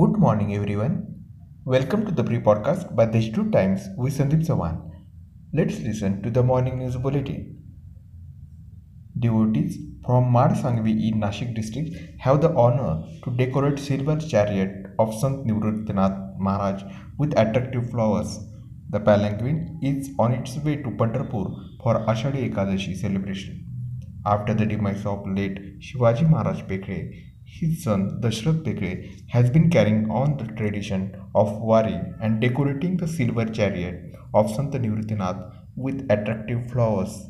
Good morning, everyone. Welcome to the pre podcast by Deshdoot Times with Sandeep Sawan. Let's listen to the morning news bulletin. Devotees from Mar Sangvi in Nashik district have the honor to decorate silver chariot of Sant Nivruttinath Maharaj with attractive flowers. The palanquin is on its way to Pandharpur for Ashadi Ekadashi celebration. After the demise of late Shivaji Maharaj Bekre, his son Dashrath Bekre has been carrying on the tradition of Wari and decorating the silver chariot of Sant Nivruttinath with attractive flowers.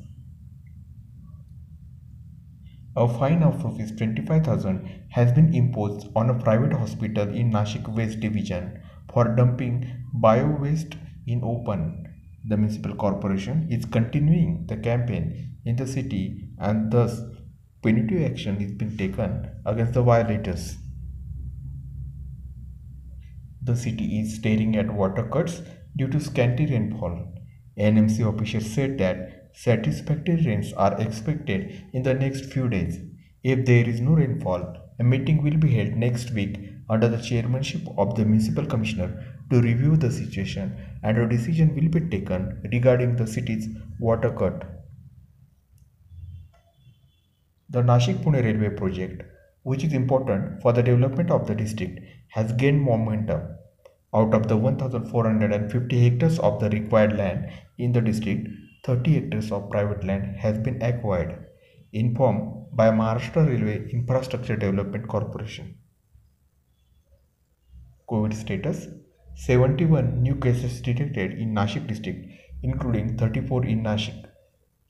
A fine of rupees 25,000 has been imposed on a private hospital in Nashik West Division for dumping bio-waste in open. The municipal corporation is continuing the campaign in the city and thus punitive action is being taken against the violators. The city is staring at water cuts due to scanty rainfall. NMC officials said that satisfactory rains are expected in the next few days. If there is no rainfall, a meeting will be held next week under the chairmanship of the municipal commissioner to review the situation and a decision will be taken regarding the city's water cut. The Nashik Pune railway project, which is important for the development of the district, has gained momentum. Out of the 1450 hectares of the required land in the district, 30 hectares of private land has been acquired, informed by Maharashtra Railway Infrastructure Development Corporation. COVID status 71 new cases detected in Nashik district, including 34 in Nashik.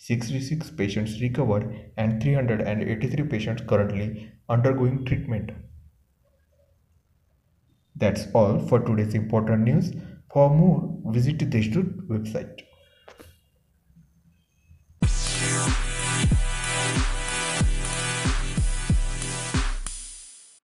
66 patients recovered and 383 patients currently undergoing treatment. That's all for today's important news. For more, visit the Deshdoot website.